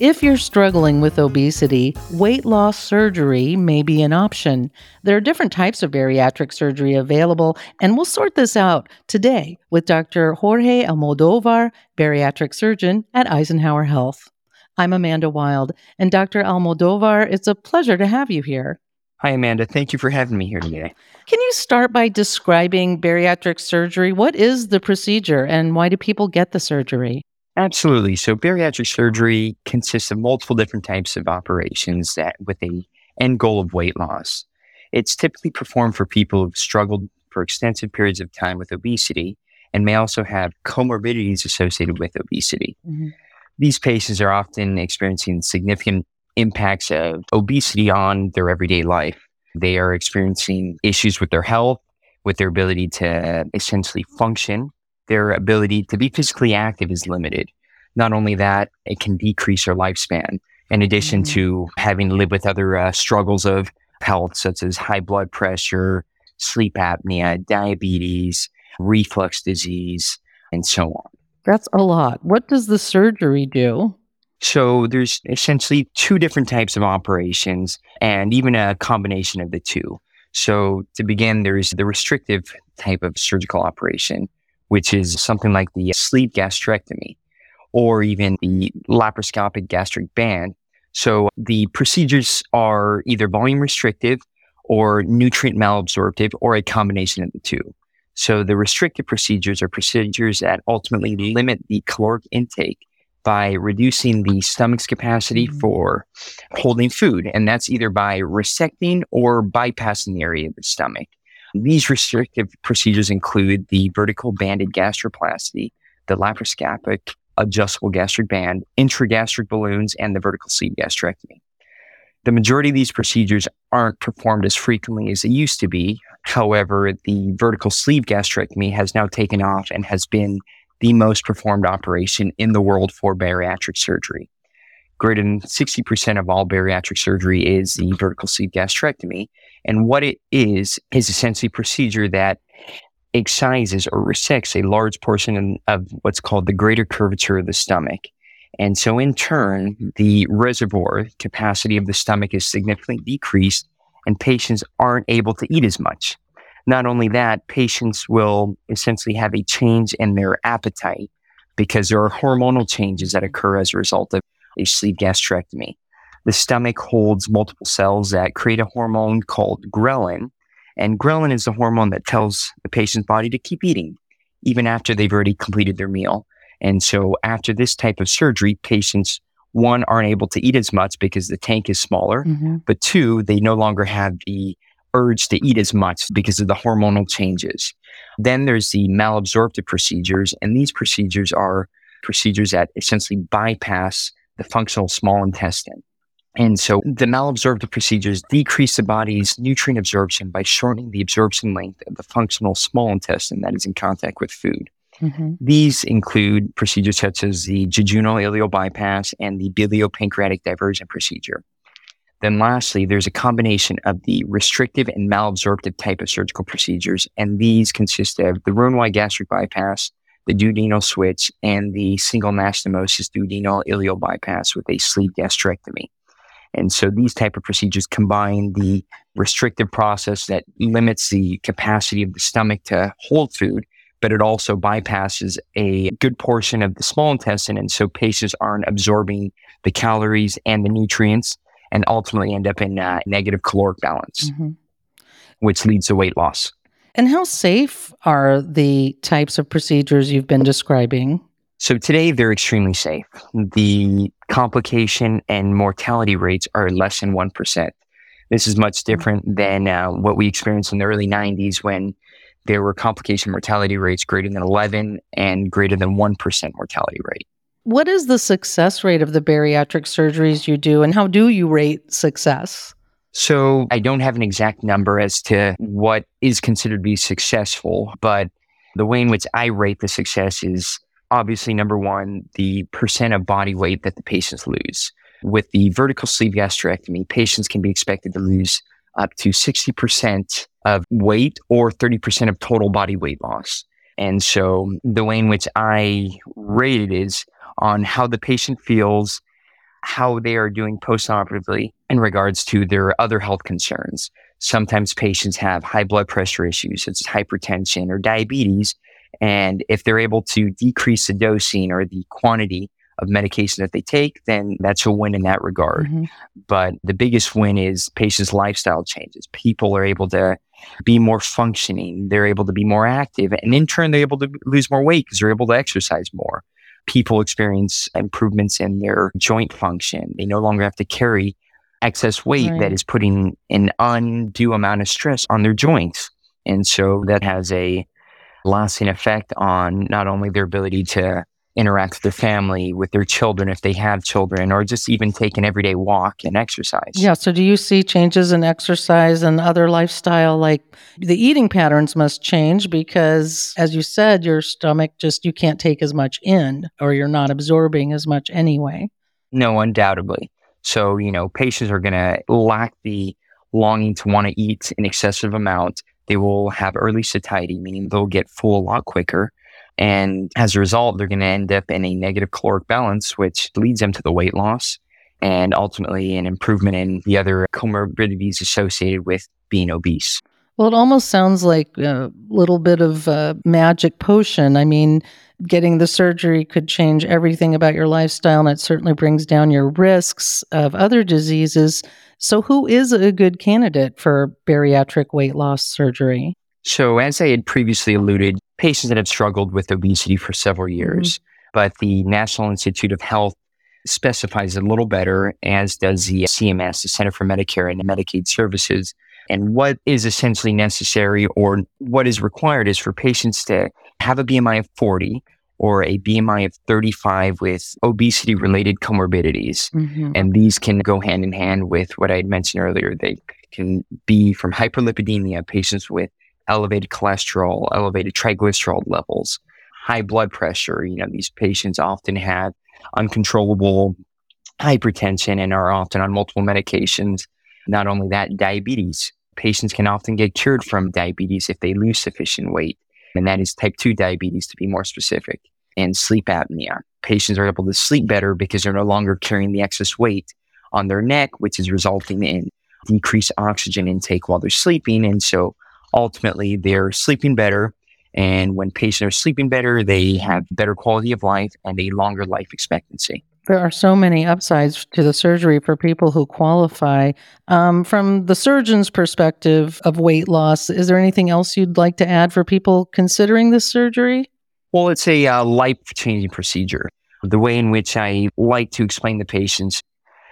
If you're struggling with obesity, weight loss surgery may be an option. There are different types of bariatric surgery available, and we'll sort this out today with Dr. Jorge Almodovar, bariatric surgeon at Eisenhower Health. I'm Amanda Wild, and Dr. Almodovar, it's a pleasure to have you here. Hi, Amanda. Thank you for having me here today. Can you start by describing bariatric surgery? What is the procedure, and why do people get the surgery? Absolutely. So bariatric surgery consists of multiple different types of operations that with a end goal of weight loss. It's typically performed for people who've struggled for extensive periods of time with obesity and may also have comorbidities associated with obesity. Mm-hmm. These patients are often experiencing significant impacts of obesity on their everyday life. They are experiencing issues with their health, with their ability to essentially function their ability to be physically active is limited. Not only that, it can decrease their lifespan, in addition mm-hmm. to having to live with other uh, struggles of health, such as high blood pressure, sleep apnea, diabetes, reflux disease, and so on. That's a lot. What does the surgery do? So there's essentially two different types of operations and even a combination of the two. So to begin, there's the restrictive type of surgical operation, which is something like the sleeve gastrectomy or even the laparoscopic gastric band. So the procedures are either volume restrictive or nutrient malabsorptive or a combination of the two. So the restrictive procedures are procedures that ultimately limit the caloric intake by reducing the stomach's capacity mm-hmm. for holding food. And that's either by resecting or bypassing the area of the stomach. These restrictive procedures include the vertical banded gastroplasty, the laparoscopic adjustable gastric band, intragastric balloons, and the vertical sleeve gastrectomy. The majority of these procedures aren't performed as frequently as they used to be. However, the vertical sleeve gastrectomy has now taken off and has been the most performed operation in the world for bariatric surgery. Greater than 60% of all bariatric surgery is the vertical sleeve gastrectomy. And what it is, is essentially a procedure that excises or resects a large portion of what's called the greater curvature of the stomach. And so in turn, the reservoir capacity of the stomach is significantly decreased and patients aren't able to eat as much. Not only that, patients will essentially have a change in their appetite because there are hormonal changes that occur as a result of a sleeve gastrectomy. The stomach holds multiple cells that create a hormone called ghrelin. And ghrelin is the hormone that tells the patient's body to keep eating, even after they've already completed their meal. And so after this type of surgery, patients, one, aren't able to eat as much because the tank is smaller, mm-hmm. but two, they no longer have the urge to eat as much because of the hormonal changes. Then there's the malabsorptive procedures, and these procedures are procedures that essentially bypass the functional small intestine. And so the malabsorptive procedures decrease the body's nutrient absorption by shortening the absorption length of the functional small intestine that is in contact with food. Mm-hmm. These include procedures such as the jejunal ileal bypass and the biliopancreatic diversion procedure. Then lastly, there's a combination of the restrictive and malabsorptive type of surgical procedures, and these consist of the Roux-en-Y gastric bypass, the duodenal switch, and the single anastomosis duodenal ileal bypass with a sleeve gastrectomy. And so these type of procedures combine the restrictive process that limits the capacity of the stomach to hold food, but it also bypasses a good portion of the small intestine. And so patients aren't absorbing the calories and the nutrients and ultimately end up in a negative caloric balance, mm-hmm. which leads to weight loss. And how safe are the types of procedures you've been describing? So today they're extremely safe. The complication and mortality rates are less than 1%. This is much different than uh, what we experienced in the early 90s when there were complication mortality rates greater than 11 and greater than 1% mortality rate. What is the success rate of the bariatric surgeries you do, and how do you rate success? So I don't have an exact number as to what is considered to be successful, but the way in which I rate the success is obviously number one, the percent of body weight that the patients lose. With the vertical sleeve gastrectomy, patients can be expected to lose up to 60% of weight or 30% of total body weight loss. And so the way in which I rate it is on how the patient feels how they are doing postoperatively in regards to their other health concerns. Sometimes patients have high blood pressure issues, such as hypertension or diabetes. And if they're able to decrease the dosing or the quantity of medication that they take, then that's a win in that regard. Mm-hmm. But the biggest win is patients' lifestyle changes. People are able to be more functioning. They're able to be more active. And in turn, they're able to lose more weight because they're able to exercise more. People experience improvements in their joint function. They no longer have to carry excess weight right. that is putting an undue amount of stress on their joints. And so that has a lasting effect on not only their ability to interact with their family, with their children if they have children, or just even take an everyday walk and exercise. Yeah. So, do you see changes in exercise and other lifestyle? Like the eating patterns must change because, as you said, your stomach just, you can't take as much in or you're not absorbing as much anyway. No, undoubtedly. So, you know, patients are going to lack the longing to want to eat an excessive amount. They will have early satiety, meaning they'll get full a lot quicker and as a result, they're going to end up in a negative caloric balance, which leads them to the weight loss and ultimately an improvement in the other comorbidities associated with being obese. Well, it almost sounds like a little bit of a magic potion. I mean, getting the surgery could change everything about your lifestyle, and it certainly brings down your risks of other diseases. So, who is a good candidate for bariatric weight loss surgery? So, as I had previously alluded, patients that have struggled with obesity for several mm-hmm. years, mm-hmm. but the National Institute of Health specifies a little better, as does the CMS, the Center for Medicare and Medicaid Services. And what is essentially necessary or what is required is for patients to have a BMI of 40 or a BMI of 35 with obesity related comorbidities. Mm-hmm. And these can go hand in hand with what I had mentioned earlier. They can be from hyperlipidemia, patients with elevated cholesterol, elevated triglyceride levels, high blood pressure. You know, these patients often have uncontrollable hypertension and are often on multiple medications. Not only that, diabetes. Patients can often get cured from diabetes if they lose sufficient weight. And that is type 2 diabetes to be more specific. And sleep apnea. Patients are able to sleep better because they're no longer carrying the excess weight on their neck, which is resulting in decreased oxygen intake while they're sleeping. And so ultimately they're sleeping better. And when patients are sleeping better, they have better quality of life and a longer life expectancy. There are so many upsides to the surgery for people who qualify. Um, from the surgeon's perspective of weight loss, is there anything else you'd like to add for people considering this surgery? Well, it's a uh, life changing procedure. The way in which I like to explain to patients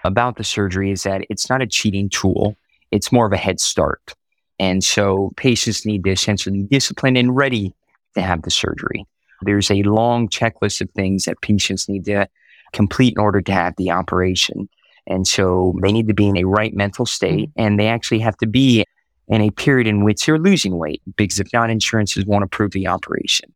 about the surgery is that it's not a cheating tool, it's more of a head start. And so patients need to essentially be disciplined and ready to have the surgery. There's a long checklist of things that patients need to complete in order to have the operation. And so they need to be in a right mental state mm-hmm. and they actually have to be in a period in which they're losing weight because if not, insurances won't approve the operation.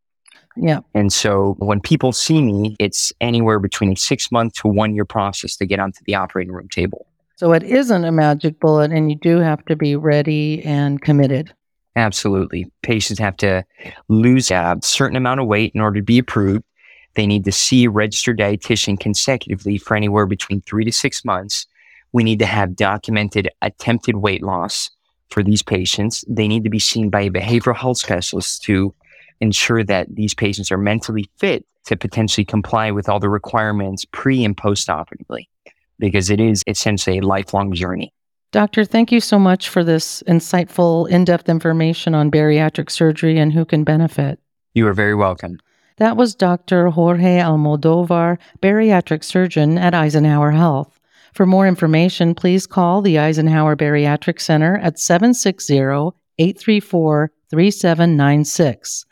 Yeah. And so when people see me, it's anywhere between a six month to one year process to get onto the operating room table. So it isn't a magic bullet, and you do have to be ready and committed. Absolutely. Patients have to lose a certain amount of weight in order to be approved. They need to see a registered dietitian consecutively for anywhere between three to six months. We need to have documented attempted weight loss for these patients. They need to be seen by a behavioral health specialist to ensure that these patients are mentally fit to potentially comply with all the requirements pre and post operatively because it is essentially a lifelong journey. Doctor, thank you so much for this insightful, in depth information on bariatric surgery and who can benefit. You are very welcome. That was Dr. Jorge Almodovar, bariatric surgeon at Eisenhower Health. For more information, please call the Eisenhower Bariatric Center at 760 834 3796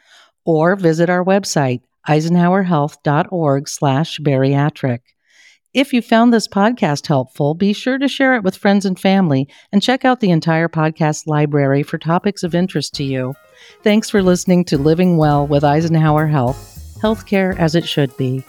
or visit our website, eisenhowerhealth.org slash bariatric. If you found this podcast helpful, be sure to share it with friends and family and check out the entire podcast library for topics of interest to you. Thanks for listening to Living Well with Eisenhower Health, healthcare as it should be.